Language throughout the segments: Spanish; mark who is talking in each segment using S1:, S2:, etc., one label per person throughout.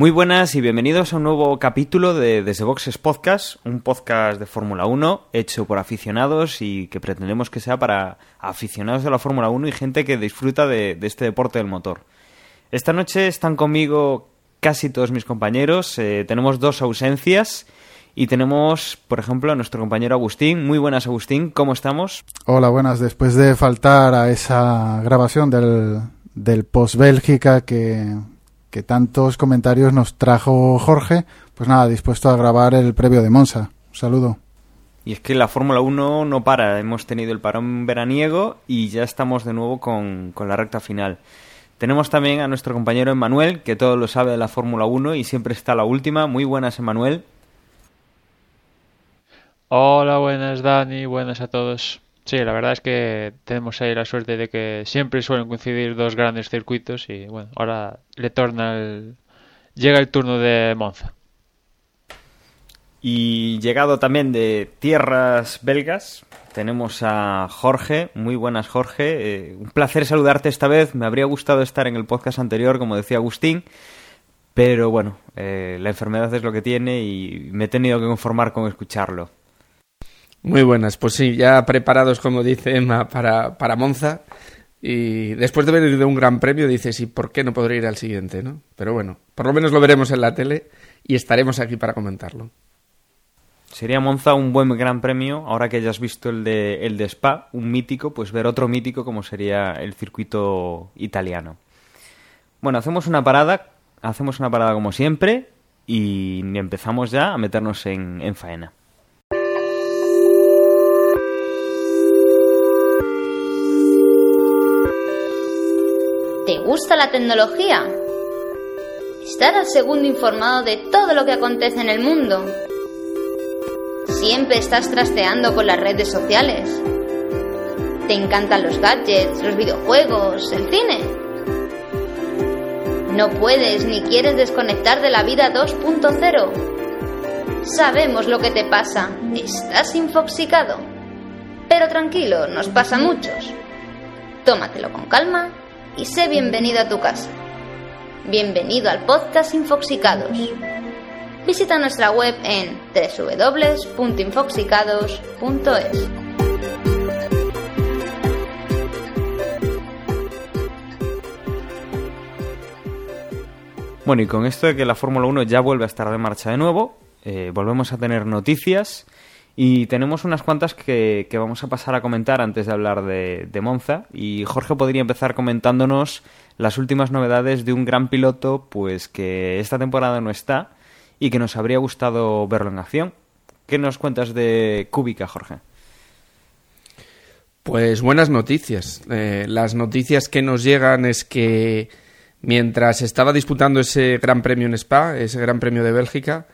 S1: Muy buenas y bienvenidos a un nuevo capítulo de Desde Boxes Podcast, un podcast de Fórmula 1 hecho por aficionados y que pretendemos que sea para aficionados de la Fórmula 1 y gente que disfruta de, este deporte del motor. Esta noche están conmigo casi todos mis compañeros, eh, tenemos dos ausencias y tenemos, por ejemplo, a nuestro compañero Agustín. Muy buenas, Agustín, ¿cómo estamos?
S2: Hola, buenas. Después de faltar a esa grabación del, del post-Bélgica que, que tantos comentarios nos trajo Jorge, pues nada, dispuesto a grabar el previo de Monza. Un saludo.
S1: Y es que la Fórmula 1 no para, hemos tenido el parón veraniego y ya estamos de nuevo con, con la recta final. Tenemos también a nuestro compañero Emanuel, que todo lo sabe de la Fórmula 1 y siempre está la última. Muy buenas, Emanuel.
S3: Hola, buenas Dani, buenas a todos. Sí, la verdad es que tenemos ahí la suerte de que siempre suelen coincidir dos grandes circuitos y bueno, ahora le torna el... llega el turno de Monza.
S1: Y llegado también de tierras belgas, tenemos a Jorge. Muy buenas, Jorge. Eh, un placer saludarte esta vez. Me habría gustado estar en el podcast anterior, como decía Agustín. Pero bueno, eh, la enfermedad es lo que tiene y me he tenido que conformar con escucharlo.
S4: Muy buenas, pues sí, ya preparados, como dice Emma, para, para Monza. Y después de venir de un gran premio, dices, ¿y por qué no podré ir al siguiente? ¿no? Pero bueno, por lo menos lo veremos en la tele y estaremos aquí para comentarlo.
S1: Sería Monza un buen gran premio, ahora que ya has visto el de, el de Spa, un mítico, pues ver otro mítico como sería el circuito italiano. Bueno, hacemos una parada, hacemos una parada como siempre y empezamos ya a meternos en, en faena.
S5: ¿Te gusta la tecnología? Estar al segundo informado de todo lo que acontece en el mundo. Siempre estás trasteando con las redes sociales. ¿Te encantan los gadgets, los videojuegos, el cine? ¿No puedes ni quieres desconectar de la vida 2.0? Sabemos lo que te pasa. Estás infoxicado. Pero tranquilo, nos pasa a muchos. Tómatelo con calma y sé bienvenido a tu casa. Bienvenido al podcast Infoxicados. Visita nuestra web en www.infoxicados.es.
S1: Bueno, y con esto de que la Fórmula 1 ya vuelve a estar de marcha de nuevo, eh, volvemos a tener noticias y tenemos unas cuantas que, que, vamos a pasar a comentar antes de hablar de, de, Monza. Y Jorge podría empezar comentándonos las últimas novedades de un gran piloto, pues que esta temporada no está y que nos habría gustado verlo en acción. ¿Qué nos cuentas de Kubica, Jorge?
S4: Pues buenas noticias. Eh, las noticias que nos llegan es que mientras estaba disputando ese Gran Premio en Spa, ese Gran Premio de Bélgica,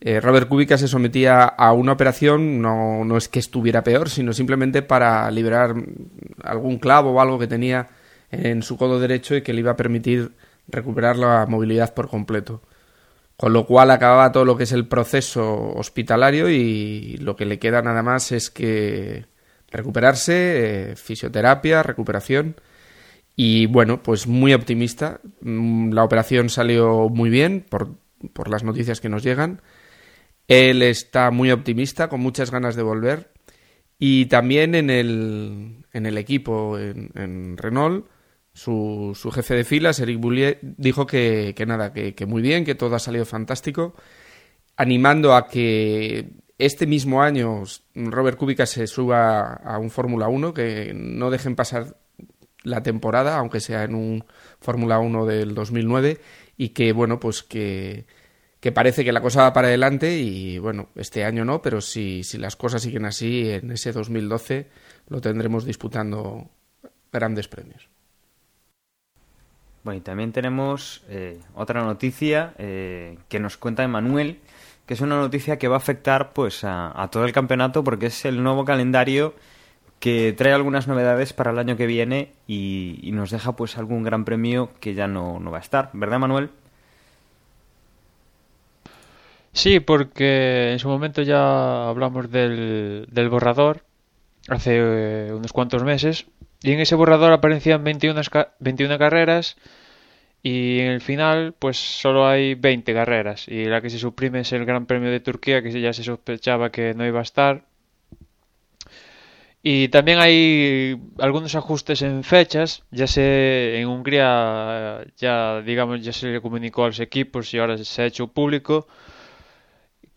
S4: eh, Robert Kubica se sometía a una operación, no, no, es que estuviera peor, sino simplemente para liberar algún clavo o algo que tenía en su codo derecho y que le iba a permitir recuperar la movilidad por completo. Con lo cual acababa todo lo que es el proceso hospitalario y lo que le queda nada más es que recuperarse, eh, fisioterapia, recuperación. Y bueno, pues muy optimista. Mm, la operación salió muy bien por, por las noticias que nos llegan. Él está muy optimista, con muchas ganas de volver. Y también en el, en el equipo, en, en Renault, su, su, jefe de filas, Eric Boulier, dijo que, que nada, que, que, muy bien, que todo ha salido fantástico, animando a que este mismo año Robert Kubica se suba a un Fórmula 1, que no dejen pasar la temporada, aunque sea en un Fórmula 1 del 2009, y que, bueno, pues que que parece que la cosa va para adelante y bueno, este año no, pero si, si las cosas siguen así, en ese 2012 lo tendremos disputando grandes premios.
S1: Bueno, y también tenemos eh, otra noticia eh, que nos cuenta Emanuel, que es una noticia que va a afectar pues a, todo el campeonato porque es el nuevo calendario que trae algunas novedades para el año que viene y, y nos deja pues algún gran premio que ya no, no va a estar, ¿verdad Manuel?
S3: Sí, porque en su momento ya hablamos del, del borrador hace eh, unos cuantos meses y en ese borrador aparecían 21, 21 carreras y en el final pues solo hay 20 carreras y la que se suprime es el Gran Premio de Turquía que ya se sospechaba que no iba a estar. Y también hay algunos ajustes en fechas, ya sé, en Hungría ya digamos ya se le comunicó a los equipos y ahora se ha hecho público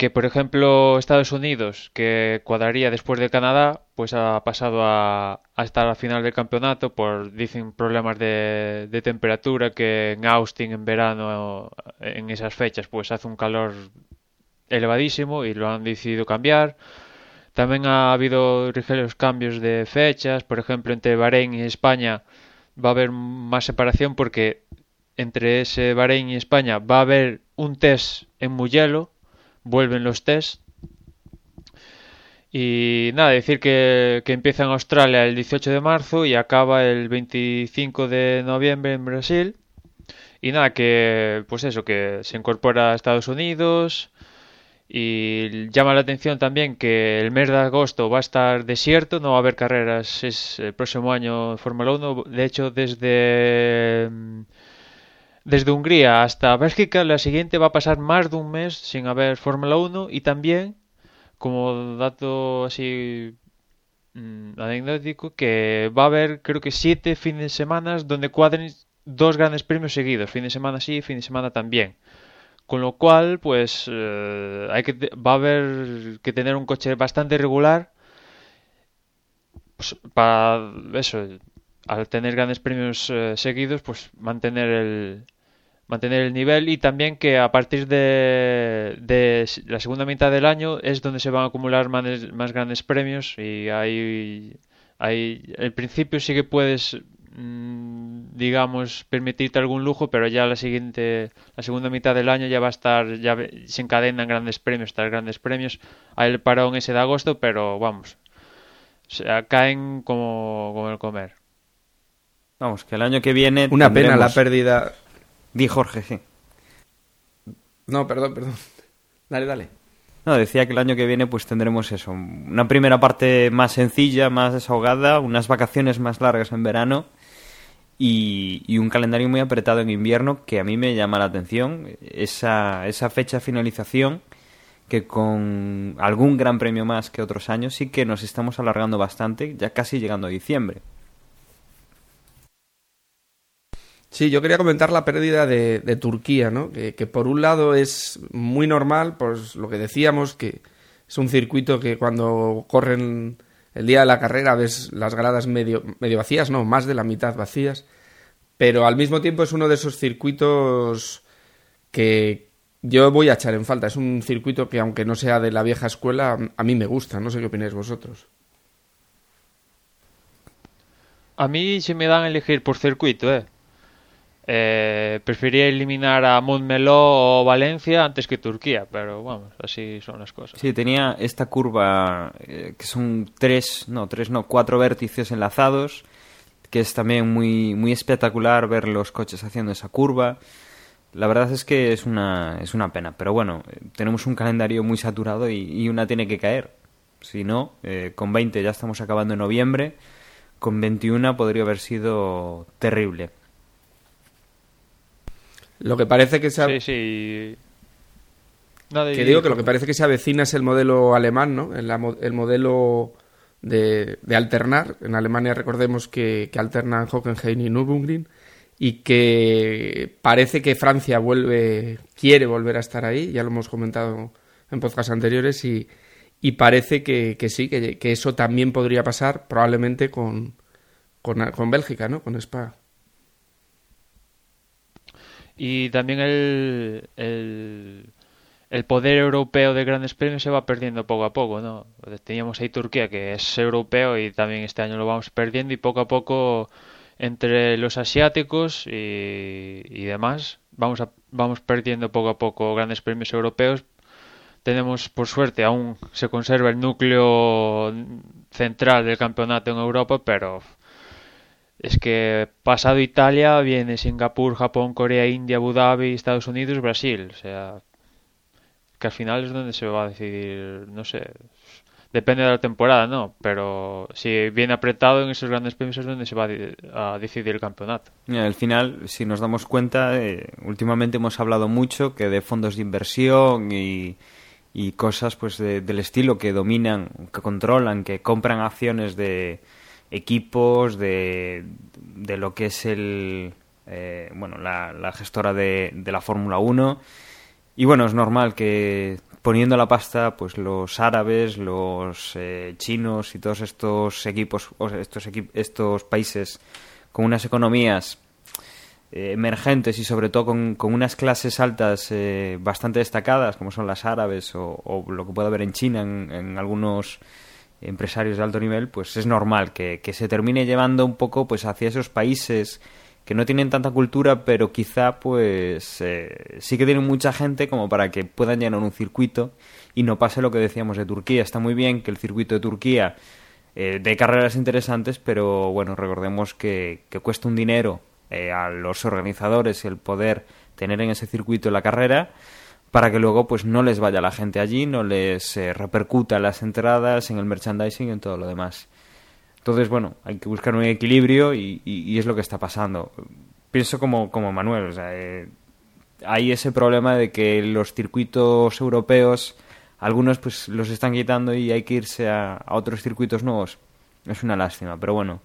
S3: que por ejemplo Estados Unidos, que cuadraría después de Canadá, pues ha pasado a, a estar al final del campeonato por, dicen, problemas de, temperatura, que en Austin en verano, en esas fechas, pues hace un calor elevadísimo y lo han decidido cambiar. También ha habido ligeros cambios de fechas, por ejemplo, entre Bahrein y España va a haber más separación porque entre ese Bahrein y España va a haber un test en Mugello vuelven los test. Y nada, decir que, que, empieza en Australia el 18 de marzo y acaba el 25 de noviembre en Brasil. Y nada, que pues eso, que se incorpora a Estados Unidos. Y llama la atención también que el mes de agosto va a estar desierto, no va a haber carreras es el próximo año Fórmula 1. De hecho, desde desde Hungría hasta Bélgica, la siguiente va a pasar más de un mes sin haber Fórmula 1 y también, como dato así mmm, anecdótico, que va a haber creo que siete fines de semana donde cuadren dos grandes premios seguidos, fin de semana sí, fin de semana también. Con lo cual, pues eh, hay que va a haber que tener un coche bastante regular pues, para eso, al tener grandes premios eh, seguidos, pues mantener el, mantener el nivel y también que a partir de, de, la segunda mitad del año es donde se van a acumular más, más grandes premios y ahí, ahí el principio sí que puedes mmm, digamos permitirte algún lujo pero ya la siguiente la segunda mitad del año ya va a estar ya se encadenan grandes premios estar grandes premios. Hay el parón ese de agosto pero vamos o sea, caen como, como el comer.
S1: Vamos que el año que viene
S4: una
S1: tendremos...
S4: pena la pérdida
S1: Di Jorge, sí.
S4: No, perdón, perdón. Dale, dale.
S1: No, decía que el año que viene pues tendremos eso, una primera parte más sencilla, más desahogada, unas vacaciones más largas en verano y, y, un calendario muy apretado en invierno que a mí me llama la atención. Esa, esa fecha de finalización que con algún gran premio más que otros años sí que nos estamos alargando bastante, ya casi llegando a diciembre.
S4: Sí, yo quería comentar la pérdida de, de Turquía, ¿no? Que, por un lado es muy normal, pues lo que decíamos, que es un circuito que cuando corren el día de la carrera ves las gradas medio, medio vacías, no, más de la mitad vacías, pero al mismo tiempo es uno de esos circuitos que yo voy a echar en falta. Es un circuito que aunque no sea de la vieja escuela, a mí me gusta, no sé qué opináis vosotros.
S3: A mí si me dan a elegir por circuito, eh eh, prefería eliminar a Montmeló o Valencia antes que Turquía, pero vamos, así son las cosas.
S1: Sí, tenía esta curva eh, que son tres, no, tres, no, cuatro vértices enlazados, que es también muy, muy espectacular ver los coches haciendo esa curva. La verdad es que es una, es una pena, pero bueno, tenemos un calendario muy saturado y, y una tiene que caer. Si no, eh, con 20 ya estamos acabando en noviembre, con 21 podría haber sido terrible.
S4: Lo que parece que se...
S3: Sí, sí.
S4: No, que digo que lo que parece que se avecina es el modelo alemán, ¿no? El, el modelo de, de, alternar. En Alemania recordemos que, que alternan Hockenheim y Nürburgring y que parece que Francia vuelve, quiere volver a estar ahí, ya lo hemos comentado en podcasts anteriores y, y parece que, que sí, que, que, eso también podría pasar probablemente con, con, con Bélgica, ¿no? Con Spa.
S3: Y también el, el, poder europeo de grandes premios se va perdiendo poco a poco, ¿no? Teníamos ahí Turquía, que es europeo y también este año lo vamos perdiendo y poco a poco entre los asiáticos y, y demás vamos, a, vamos perdiendo poco a poco grandes premios europeos tenemos por suerte aún se conserva el núcleo central del campeonato en Europa, pero es que pasado Italia viene Singapur, Japón, Corea, India, Abu Dhabi, Estados Unidos, Brasil, o sea, que al final es donde se va a decidir, no sé, depende de la temporada, ¿no? Pero si viene apretado en esos grandes premios es donde se va a decidir el campeonato.
S1: al final, si nos damos cuenta, eh, últimamente hemos hablado mucho que de fondos de inversión y, y cosas pues del estilo que dominan, que controlan, que compran acciones de equipos, de, de lo que es el eh, bueno la, la gestora de, de la Fórmula 1 y bueno, es normal que poniendo la pasta, pues los árabes, los eh, chinos y todos estos equipos, o estos, estos países con unas economías eh, emergentes y sobre todo con, con unas clases altas eh, bastante destacadas, como son las árabes o, lo que puede haber en China en, en, algunos empresarios de alto nivel, pues es normal que, que se termine llevando un poco pues hacia esos países que no tienen tanta cultura, pero quizá pues eh, sí que tienen mucha gente como para que puedan llenar un circuito y no pase lo que decíamos de Turquía. Está muy bien que el circuito de Turquía eh, dé carreras interesantes, pero bueno, recordemos que, que cuesta un dinero eh, a los organizadores el poder tener en ese circuito la carrera para que luego pues no les vaya la gente allí, no les repercuta las entradas, en el merchandising en todo lo demás. Entonces, bueno, hay que buscar un equilibrio y, es lo que está pasando. Pienso como, como Manuel, o sea, eh, hay ese problema de que los circuitos europeos, algunos pues los están quitando y hay que irse a, otros circuitos nuevos. Es una lástima, pero bueno,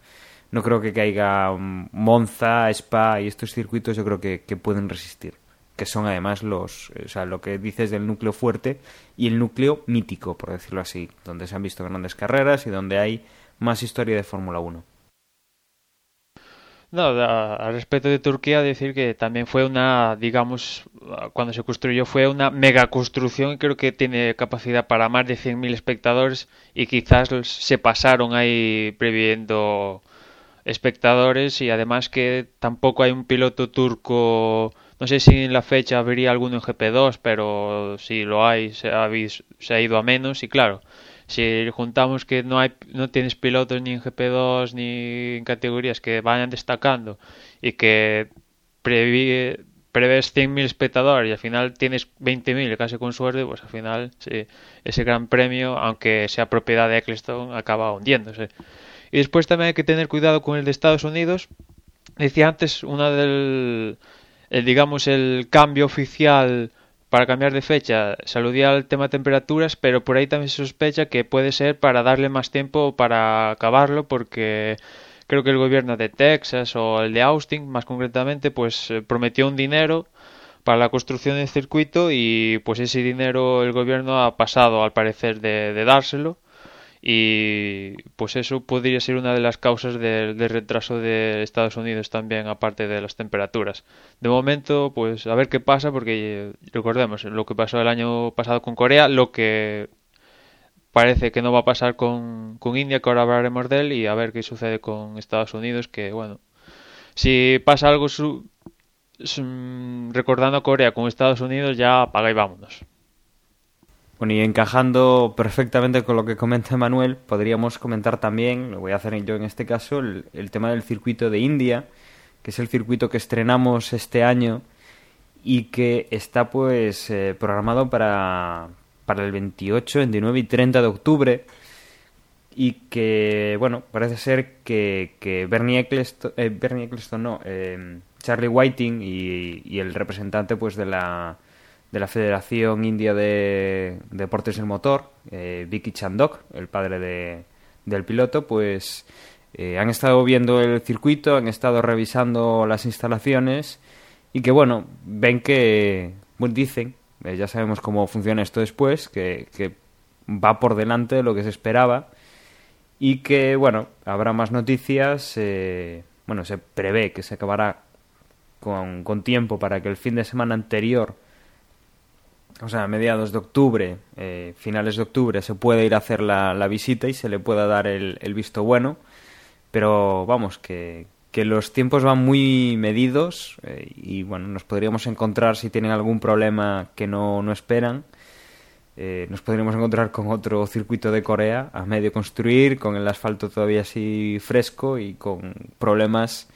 S1: no creo que caiga Monza, Spa y estos circuitos, yo creo que pueden resistir que son además los, o sea, lo que dices del núcleo fuerte y el núcleo mítico, por decirlo así, donde se han visto grandes carreras y donde hay más historia de Fórmula 1.
S3: No, al respecto de Turquía, decir que también fue una, digamos, cuando se construyó fue una mega construcción y creo que tiene capacidad para más de 100.000 espectadores y quizás se pasaron ahí previendo espectadores y además que tampoco hay un piloto turco, no sé si en la fecha habría alguno en GP2, pero si lo hay se ha, ido a menos y claro, si juntamos que no hay no tienes pilotos ni en GP2 ni en categorías que vayan destacando y que prevé, prevés 100.000 espectadores y al final tienes 20.000 casi con suerte, pues al final sí, ese gran premio, aunque sea propiedad de Eccleston, acaba hundiéndose. Y después también hay que tener cuidado con el de Estados Unidos. Decía antes, una del, el, digamos, el cambio oficial para cambiar de fecha se aludía al tema temperaturas, pero por ahí también se sospecha que puede ser para darle más tiempo para acabarlo, porque creo que el gobierno de Texas o el de Austin, más concretamente, pues eh, prometió un dinero para la construcción del circuito y pues ese dinero el gobierno ha pasado al parecer de dárselo y pues eso podría ser una de las causas del, retraso de Estados Unidos también aparte de las temperaturas. De momento pues a ver qué pasa porque recordemos lo que pasó el año pasado con Corea lo que parece que no va a pasar con, con India que ahora hablaremos de él y a ver qué sucede con Estados Unidos que bueno si pasa algo su, recordando Corea con Estados Unidos ya apaga y vámonos
S1: bueno, y encajando perfectamente con lo que comenta Manuel, podríamos comentar también, lo voy a hacer yo en este caso, el, tema del circuito de India, que es el circuito que estrenamos este año y que está pues eh, programado para, para el 28, 29 y 30 de octubre y que, bueno, parece ser que, que Bernie Eccleston, eh, Bernie Eccleston no, eh, Charlie Whiting y, y el representante pues de la de la Federación India de Deportes del Motor, eh, Vicky Chandok, el padre de, del piloto, pues eh, han estado viendo el circuito, han estado revisando las instalaciones y que, bueno, ven que, dicen, eh, ya sabemos cómo funciona esto después, que, que va por delante de lo que se esperaba y que, bueno, habrá más noticias, eh, bueno, se prevé que se acabará con, con tiempo para que el fin de semana anterior o sea, a mediados de octubre, eh, finales de octubre, se puede ir a hacer la, la visita y se le pueda dar el, visto bueno. Pero vamos, que, que, los tiempos van muy medidos eh, y bueno, nos podríamos encontrar si tienen algún problema que no, no esperan. eh, nos podríamos encontrar con otro circuito de Corea a medio construir, con el asfalto todavía así fresco y con problemas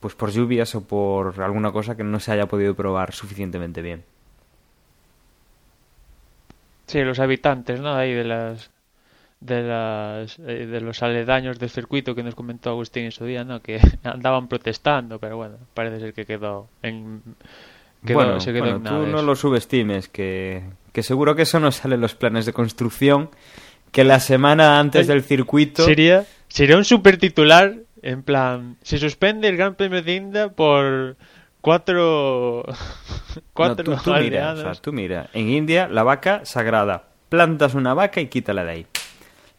S1: pues por lluvias o por alguna cosa que no se haya podido probar suficientemente bien.
S3: Sí, los habitantes, ¿no? Ahí de las de las eh, de los aledaños del circuito que nos comentó Agustín en su día, ¿no? Que andaban protestando, pero bueno, parece ser que quedó en quedó,
S1: bueno,
S3: se quedó
S1: bueno,
S3: en
S1: tú
S3: nada
S1: no
S3: eso.
S1: lo subestimes, que, que seguro que eso no sale en los planes de construcción, que la semana antes
S3: Oye,
S1: del circuito...
S3: Sería sería un super titular en plan se suspende el Gran Premio de India por cuatro
S1: No,
S3: cuatro
S1: tú, tú mira, o sea, tú mira, en India la vaca sagrada, plantas una vaca y quítala de ahí.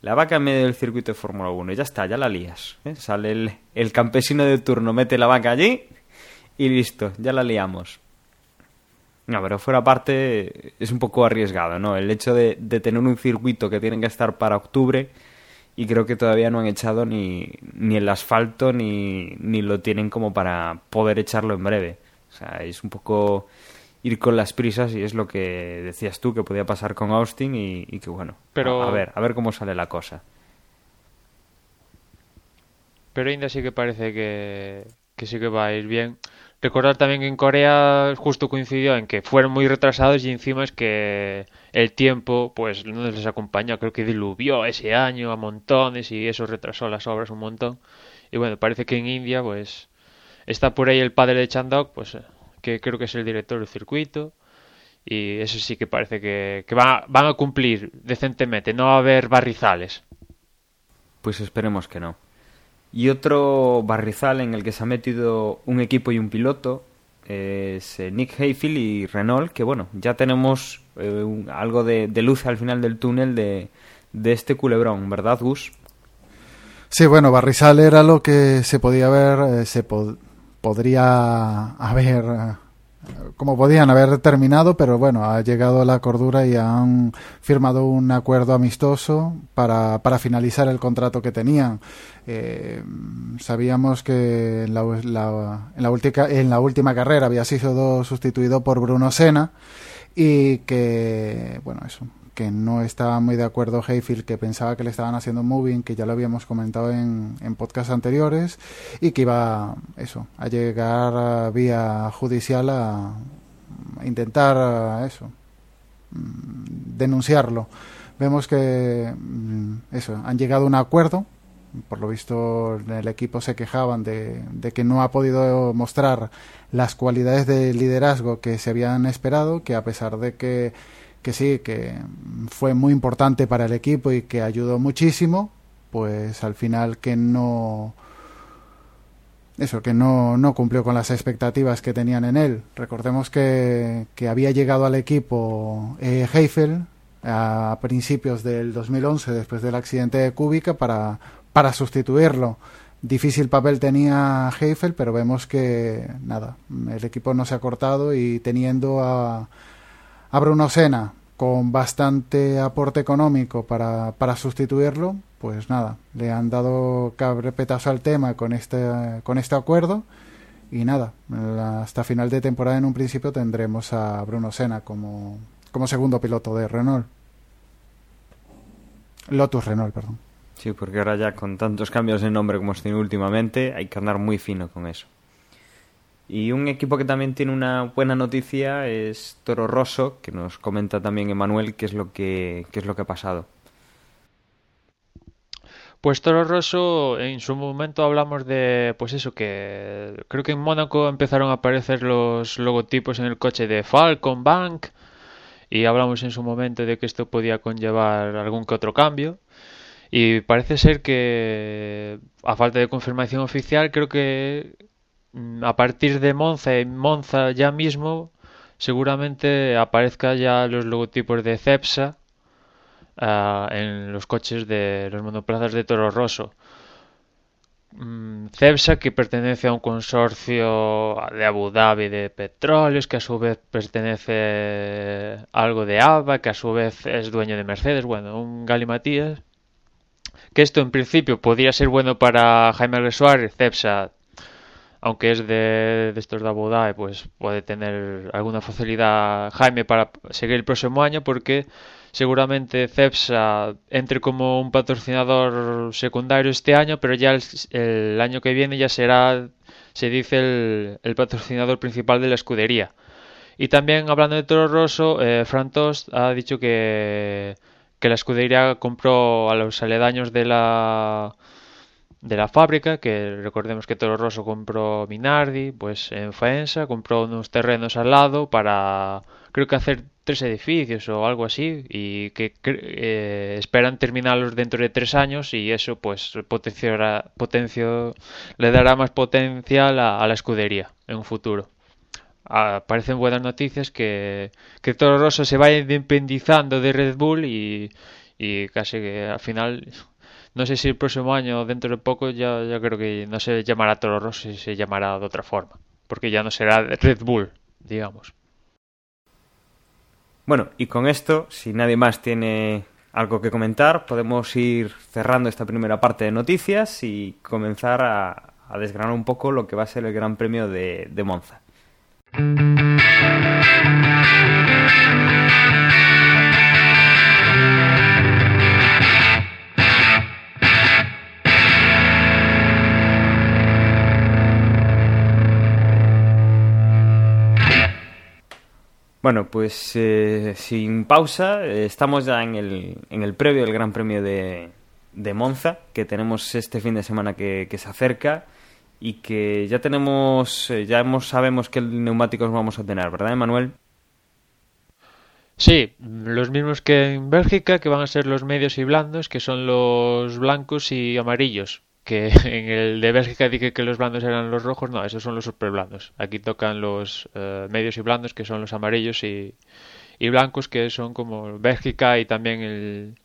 S1: La vaca en medio del circuito de Fórmula 1, y ya está, ya la lías. ¿eh? Sale el, el campesino de turno, mete la vaca allí y listo, ya la liamos. No, pero fuera parte es un poco arriesgado, ¿no? El hecho de, de tener un circuito que tiene que estar para octubre y creo que todavía no han echado ni, ni el asfalto ni, ni lo tienen como para poder echarlo en breve. O sea, es un poco ir con las prisas y es lo que decías tú que podía pasar con Austin y, y que bueno,
S3: Pero-
S1: a, a ver, a ver cómo sale la cosa.
S3: Pero India sí que parece que, que sí que va a ir bien. Recordar también que en Corea justo coincidió en que fueron muy retrasados y encima es que el tiempo pues no les acompañó. Creo que diluvió ese año a montones y eso retrasó las obras un montón. Y bueno, parece que en India pues está por ahí el padre de Chandok, pues que creo que es el director del circuito. Y eso sí que parece que, que va- van a cumplir decentemente, no va a haber barrizales.
S1: Pues esperemos que no. Y otro barrizal en el que se ha metido un equipo y un piloto es eh, Nick Hayfield y Renault, que bueno, ya tenemos eh, un- algo de, luz al final del túnel de, de este culebrón, ¿verdad, Gus?
S2: Sí, bueno, Barrizal era lo que se podía ver, eh, se po- podría haber, eh, como podían haber terminado, pero bueno, ha llegado la cordura y han firmado un acuerdo amistoso para, para finalizar el contrato que tenían. Eh, sabíamos que en la, la- en, la última, en la última carrera había sido sustituido por Bruno Senna y que, bueno, eso, que no estaba muy de acuerdo Hayfield, que pensaba que le estaban haciendo moving, que ya lo habíamos comentado en, en podcasts anteriores, y que iba, eso, a llegar a vía judicial a, intentar, a eso, mm, denunciarlo. Vemos que, mm, eso, han llegado a un acuerdo, por lo visto el equipo se quejaban de, de que no ha podido mostrar las cualidades de liderazgo que se habían esperado, que a pesar de que, que sí, que fue muy importante para el equipo y que ayudó muchísimo, pues al final que no eso, que no, no cumplió con las expectativas que tenían en él. Recordemos que, que había llegado al equipo eh, Heifel a principios del 2011, después del accidente de Kubica, para, para sustituirlo. Difícil papel tenía Heifel, pero vemos que nada, el equipo no se ha cortado y teniendo a, a Bruno Sena con bastante aporte económico para, para sustituirlo, pues nada, le han dado carpetazo al tema con este, con este acuerdo y nada, hasta final de temporada en un principio tendremos a Bruno Sena como, como segundo piloto de Renault. Lotus Renault, perdón.
S1: Sí, porque ahora ya con tantos cambios de nombre como hemos tenido últimamente, hay que andar muy fino con eso. Y un equipo que también tiene una buena noticia es Toro Rosso, que nos comenta también Emanuel qué es lo que qué es lo que ha pasado.
S3: Pues Toro Rosso, en su momento hablamos de, pues eso, que creo que en Mónaco empezaron a aparecer los logotipos en el coche de Falcon Bank y hablamos en su momento de que esto podía conllevar algún que otro cambio y parece ser que a falta de confirmación oficial creo que a partir de Monza y Monza ya mismo seguramente aparezca ya los logotipos de Cepsa ah, en los coches de los monoplazas de Toro Rosso. Mm, Cepsa, que pertenece a un consorcio de Abu Dhabi de petróleos, que a su vez pertenece a algo de ABA, que a su vez es dueño de Mercedes, bueno, un galimatías. Que esto en principio podría ser bueno para Jaime Suárez, Cepsa aunque es de, estos de Abu pues puede tener alguna facilidad Jaime para seguir el próximo año porque seguramente Cepsa entre como un patrocinador secundario este año, pero ya el, año que viene ya será, se dice, el, el, patrocinador principal de la escudería. Y también hablando de Toro Rosso, eh, Frantos ha dicho que, que la escudería compró a los aledaños de la de la fábrica, que recordemos que Toro Rosso compró Minardi, pues en Faenza, compró unos terrenos al lado para, creo que hacer tres edificios o algo así, y que eh, esperan terminarlos dentro de tres años y eso pues potenciará, potencio, le dará más potencial a, la escudería en un futuro. Ah, parecen buenas noticias que, que Toro Rosso se vaya independizando de Red Bull y, y casi que al final no sé si el próximo año, dentro de poco, ya, creo que no se llamará Toro Rosso, se llamará de otra forma. Porque ya no será Red Bull, digamos.
S1: Bueno, y con esto, si nadie más tiene algo que comentar, podemos ir cerrando esta primera parte de noticias y comenzar a, a desgranar un poco lo que va a ser el Gran Premio de, de Monza. Bueno, pues eh, sin pausa, eh, estamos ya en el, en el previo del Gran Premio de, de Monza, que tenemos este fin de semana que, que se acerca y que ya tenemos, eh, ya hemos, sabemos qué neumáticos vamos a tener, ¿verdad, Emanuel?
S3: Sí, los mismos que en Bélgica, que van a ser los medios y blandos, que son los blancos y amarillos que en el de Bélgica dije que los blandos eran los rojos, no, esos son los super blandos. Aquí tocan los uh, medios y blandos, que son los amarillos y, y, blancos, que son como Bélgica y también el,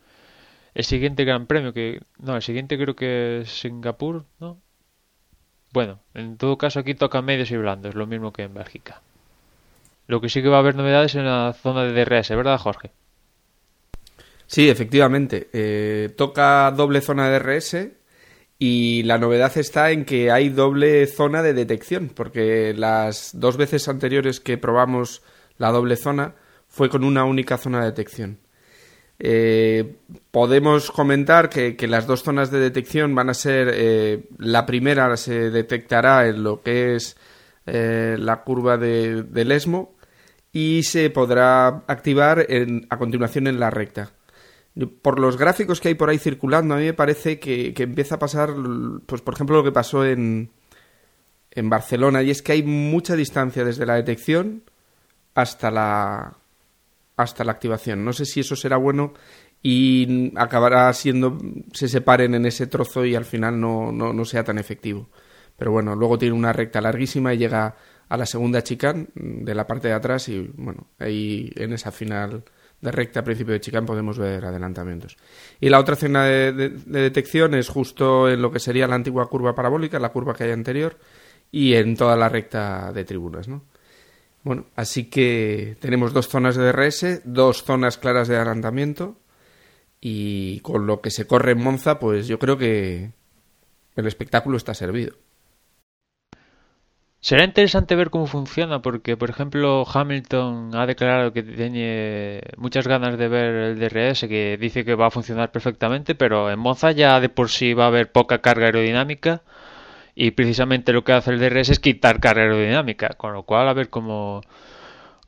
S3: el siguiente Gran Premio, que no, el siguiente creo que es Singapur, ¿no? Bueno, en todo caso aquí tocan medios y blandos, lo mismo que en Bélgica. Lo que sí que va a haber novedades en la zona de DRS, ¿verdad, Jorge?
S4: Sí, efectivamente. Eh, toca doble zona de DRS y la novedad está en que hay doble zona de detección, porque las dos veces anteriores que probamos la doble zona fue con una única zona de detección. Eh, podemos comentar que, las dos zonas de detección van a ser, eh, la primera se detectará en lo que es eh, la curva de, del ESMO y se podrá activar a continuación en la recta por los gráficos que hay por ahí circulando, a mí me parece que, que, empieza a pasar, pues por ejemplo, lo que pasó en, en Barcelona, y es que hay mucha distancia desde la detección hasta la, hasta la activación. No sé si eso será bueno y acabará siendo, se separen en ese trozo y al final no, no, no sea tan efectivo. Pero bueno, luego tiene una recta larguísima y llega a la segunda chicane de la parte de atrás y bueno, ahí en esa final de recta a principio de chicane podemos ver adelantamientos. Y la otra zona de, de, de, detección es justo en lo que sería la antigua curva parabólica, la curva que hay anterior, y en toda la recta de tribunas, ¿no? Bueno, así que tenemos dos zonas de DRS, dos zonas claras de adelantamiento, y con lo que se corre en Monza, pues yo creo que el espectáculo está servido.
S3: Será interesante ver cómo funciona porque, por ejemplo, Hamilton ha declarado que tiene muchas ganas de ver el DRS, que dice que va a funcionar perfectamente, pero en Monza ya de por sí va a haber poca carga aerodinámica y precisamente lo que hace el DRS es quitar carga aerodinámica, con lo cual a ver cómo,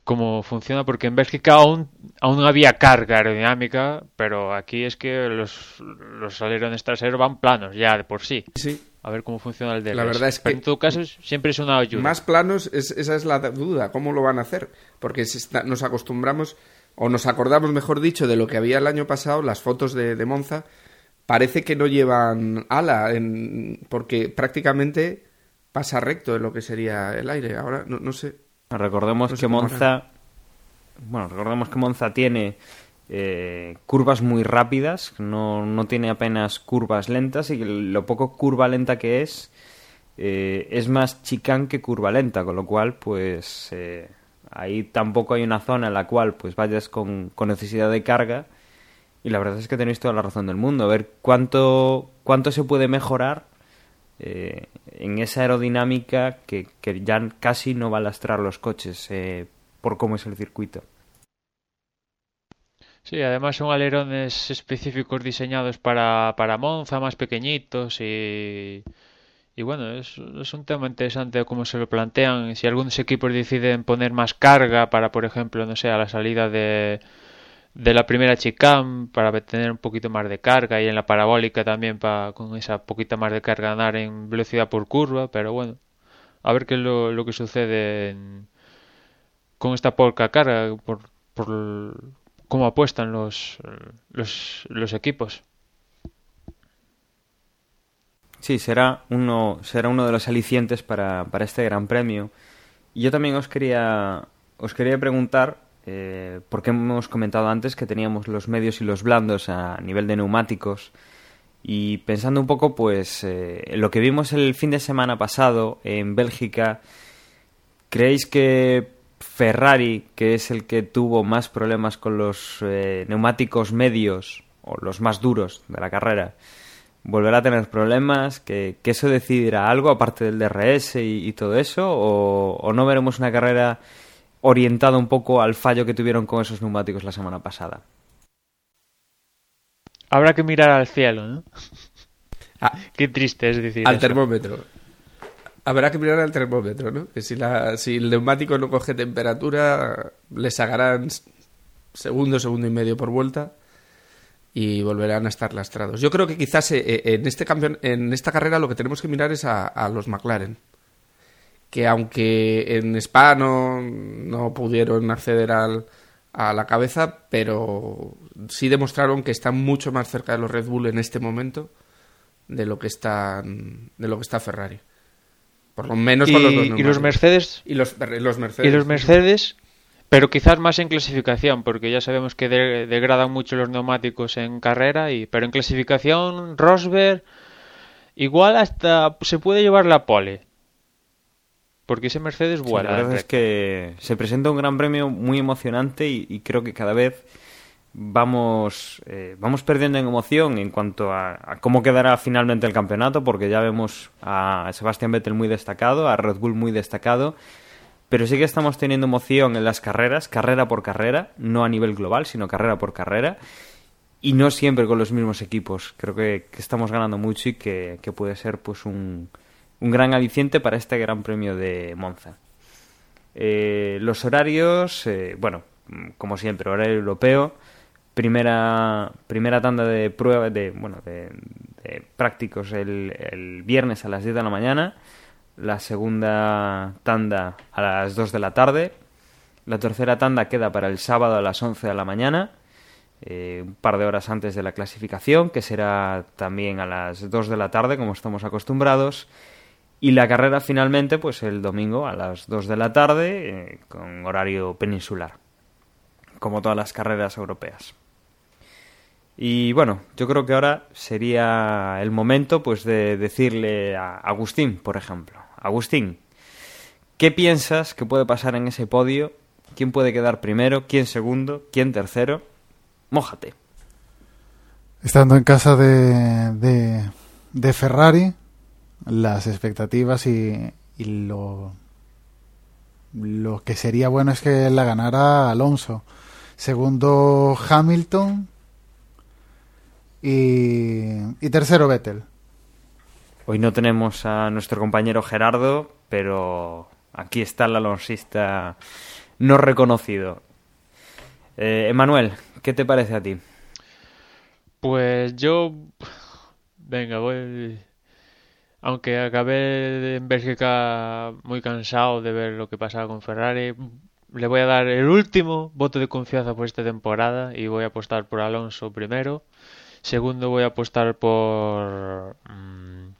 S3: cómo funciona, porque en Bélgica aún, aún había carga aerodinámica, pero aquí es que los, los alerones traseros van planos ya de por sí.
S4: Sí,
S3: a ver cómo funciona el DRS.
S4: La verdad es que
S3: Pero en todo caso siempre es una ayuda.
S4: Más planos, es, esa es la duda, ¿cómo lo van a hacer? Porque si está, nos acostumbramos, o nos acordamos, mejor dicho, de lo que había el año pasado, las fotos de, de Monza, parece que no llevan ala, en, porque prácticamente pasa recto en lo que sería el aire. Ahora, no, no sé.
S1: Recordemos
S4: No sé
S1: que Monza... Bueno, recordemos que Monza tiene eh, curvas muy rápidas, no, no, tiene apenas curvas lentas y lo poco curva lenta que es eh, es más chicán que curva lenta, con lo cual pues eh, ahí tampoco hay una zona en la cual pues vayas con, con, necesidad de carga y la verdad es que tenéis toda la razón del mundo, a ver cuánto, cuánto se puede mejorar eh, en esa aerodinámica que, que, ya casi no va a lastrar los coches por cómo es el circuito.
S3: Sí, además son alerones específicos diseñados para, para Monza, más pequeñitos y, y bueno, es, es un tema interesante cómo se lo plantean. Si algunos equipos deciden poner más carga para, por ejemplo, no sé, a la salida de, de la primera chicane para tener un poquito más de carga y en la parabólica también para con esa poquita más de carga ganar en velocidad por curva, pero bueno, a ver qué es lo, lo que sucede en, con esta poca carga por, por cómo apuestan los, los, equipos.
S1: Sí, será uno, será uno de los alicientes para, para este Gran Premio. Y yo también os quería, os quería preguntar, eh, porque hemos comentado antes que teníamos los medios y los blandos a nivel de neumáticos. Y pensando un poco, pues, eh, lo que vimos el fin de semana pasado en Bélgica, ¿creéis que Ferrari, que es el que tuvo más problemas con los eh, neumáticos medios o los más duros de la carrera, volverá a tener problemas, que, que eso decidirá algo aparte del DRS y, y todo eso, o, o, no veremos una carrera orientada un poco al fallo que tuvieron con esos neumáticos la semana pasada.
S3: Habrá que mirar al cielo, ¿no? Ah, Qué triste es decir.
S4: Al
S3: eso.
S4: termómetro. Habrá que mirar al termómetro, ¿no? Que si, la, si el neumático no coge temperatura, le sacarán segundo, segundo y medio por vuelta y volverán a estar lastrados. Yo creo que quizás eh, en, este campeón, en esta carrera lo que tenemos que mirar es a, a los McLaren. Que aunque en Spa no, no pudieron acceder al, a la cabeza, pero sí demostraron que están mucho más cerca de los Red Bull en este momento de lo que están, de lo que está Ferrari. Por lo menos
S3: y,
S4: con los dos
S3: y los Mercedes.
S4: Y los, los Mercedes
S3: y los Mercedes pero quizás más en clasificación porque ya sabemos que de, degradan mucho los neumáticos en carrera y pero en clasificación Rosberg igual hasta se puede llevar la pole porque ese Mercedes vuela.
S1: Sí, la verdad es que se presenta un gran premio muy emocionante y, y creo que cada vez vamos eh, vamos perdiendo en emoción en cuanto a, a, cómo quedará finalmente el campeonato porque ya vemos a Sebastián Vettel muy destacado, a Red Bull muy destacado, pero sí que estamos teniendo emoción en las carreras, carrera por carrera, no a nivel global, sino carrera por carrera y no siempre con los mismos equipos. Creo que, estamos ganando mucho y que, que puede ser pues un, un gran aliciente para este Gran Premio de Monza. Eh, los horarios, eh, bueno, como siempre, horario europeo, primera primera tanda de prueba de bueno de, de prácticos el, el, viernes a las 10 de la mañana la segunda tanda a las 2 de la tarde la tercera tanda queda para el sábado a las 11 de la mañana eh, un par de horas antes de la clasificación que será también a las 2 de la tarde como estamos acostumbrados y la carrera finalmente pues el domingo a las 2 de la tarde eh, con horario peninsular como todas las carreras europeas y bueno, yo creo que ahora sería el momento pues de decirle a Agustín, por ejemplo. Agustín, ¿qué piensas que puede pasar en ese podio? ¿Quién puede quedar primero? ¿Quién segundo? ¿Quién tercero? Mójate.
S2: Estando en casa de, de, de Ferrari, las expectativas y, y lo, lo que sería bueno es que la ganara Alonso. Segundo Hamilton, y, y, tercero Vettel.
S1: Hoy no tenemos a nuestro compañero Gerardo, pero aquí está el alonsista no reconocido. Eh, Emanuel, ¿qué te parece a ti?
S3: Pues yo, venga, voy. Aunque acabé en Bélgica muy cansado de ver lo que pasaba con Ferrari, le voy a dar el último voto de confianza por esta temporada y voy a apostar por Alonso primero. Segundo voy a apostar por mmm,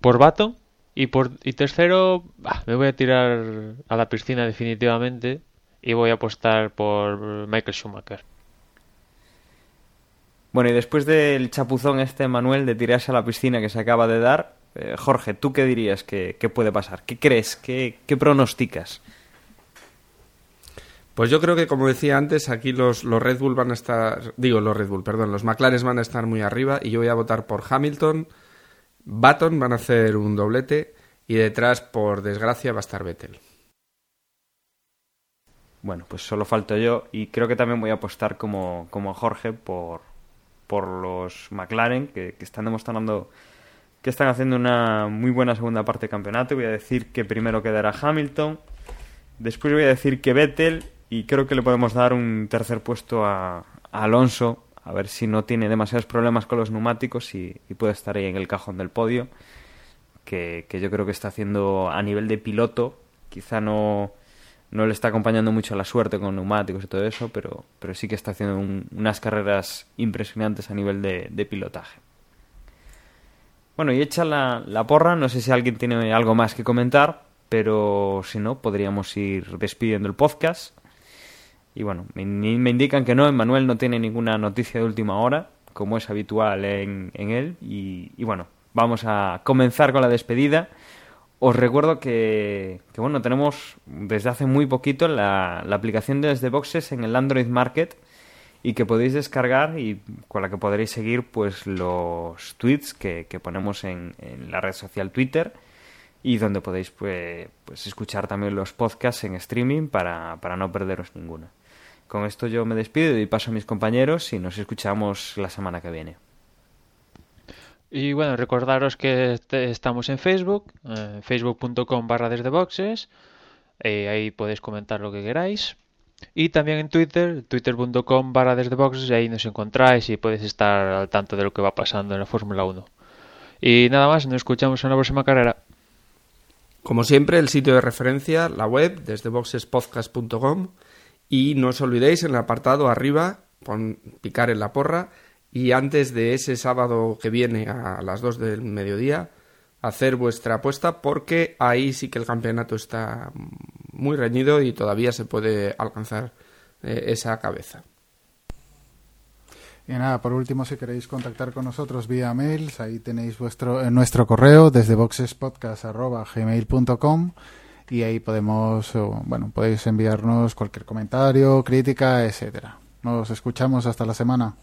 S3: por Baton y por y tercero me voy a tirar a la piscina definitivamente y voy a apostar por Michael Schumacher.
S1: Bueno, y después del chapuzón este Manuel de tirarse a la piscina que se acaba de dar, eh, Jorge, ¿tú qué dirías que, que, puede pasar? ¿Qué crees? ¿Qué, qué pronosticas?
S4: Pues yo creo que, como decía antes, aquí los, los, Red Bull van a estar. Digo, los Red Bull, perdón, los McLaren van a estar muy arriba y yo voy a votar por Hamilton, Baton van a hacer un doblete y detrás, por desgracia, va a estar Vettel.
S1: Bueno, pues solo falto yo y creo que también voy a apostar como, como Jorge por, por los McLaren que, que están demostrando que están haciendo una muy buena segunda parte de campeonato. Voy a decir que primero quedará Hamilton, después voy a decir que Vettel y creo que le podemos dar un tercer puesto a, Alonso, a ver si no tiene demasiados problemas con los neumáticos y, puede estar ahí en el cajón del podio, que, que, yo creo que está haciendo a nivel de piloto, quizá no, no le está acompañando mucho la suerte con neumáticos y todo eso, pero, pero sí que está haciendo un, unas carreras impresionantes a nivel de, de pilotaje. Bueno, y hecha la, la, porra, no sé si alguien tiene algo más que comentar, pero si no, podríamos ir despidiendo el podcast. Y bueno, me, indican que no, Emmanuel no tiene ninguna noticia de última hora, como es habitual en, en él. Y, y, bueno, vamos a comenzar con la despedida. Os recuerdo que, que bueno, tenemos desde hace muy poquito la, la aplicación de Desde Boxes en el Android Market y que podéis descargar y con la que podréis seguir pues los tweets que, que ponemos en, en, la red social Twitter y donde podéis pues, pues escuchar también los podcasts en streaming para, para no perderos ninguno. Con esto yo me despido y paso a mis compañeros y nos escuchamos la semana que viene.
S3: Y bueno, recordaros que estamos en Facebook, eh, facebook.com barra desde boxes, eh, ahí podéis comentar lo que queráis. Y también en Twitter, twitter.com barra desde boxes, ahí nos encontráis y podéis estar al tanto de lo que va pasando en la Fórmula 1. Y nada más, nos escuchamos en la próxima carrera.
S4: Como siempre, el sitio de referencia, la web, desde boxespodcast.com. Y no os olvidéis en el apartado arriba, picar en la porra. Y antes de ese sábado que viene a las 2 del mediodía, hacer vuestra apuesta porque ahí sí que el campeonato está muy reñido y todavía se puede alcanzar eh, esa cabeza.
S2: Y nada, por último, si queréis contactar con nosotros vía mails, ahí tenéis vuestro, en nuestro correo desde boxespodcast.gmail.com y ahí podemos, bueno, podéis enviarnos cualquier comentario, crítica, etcétera. Nos escuchamos hasta la semana.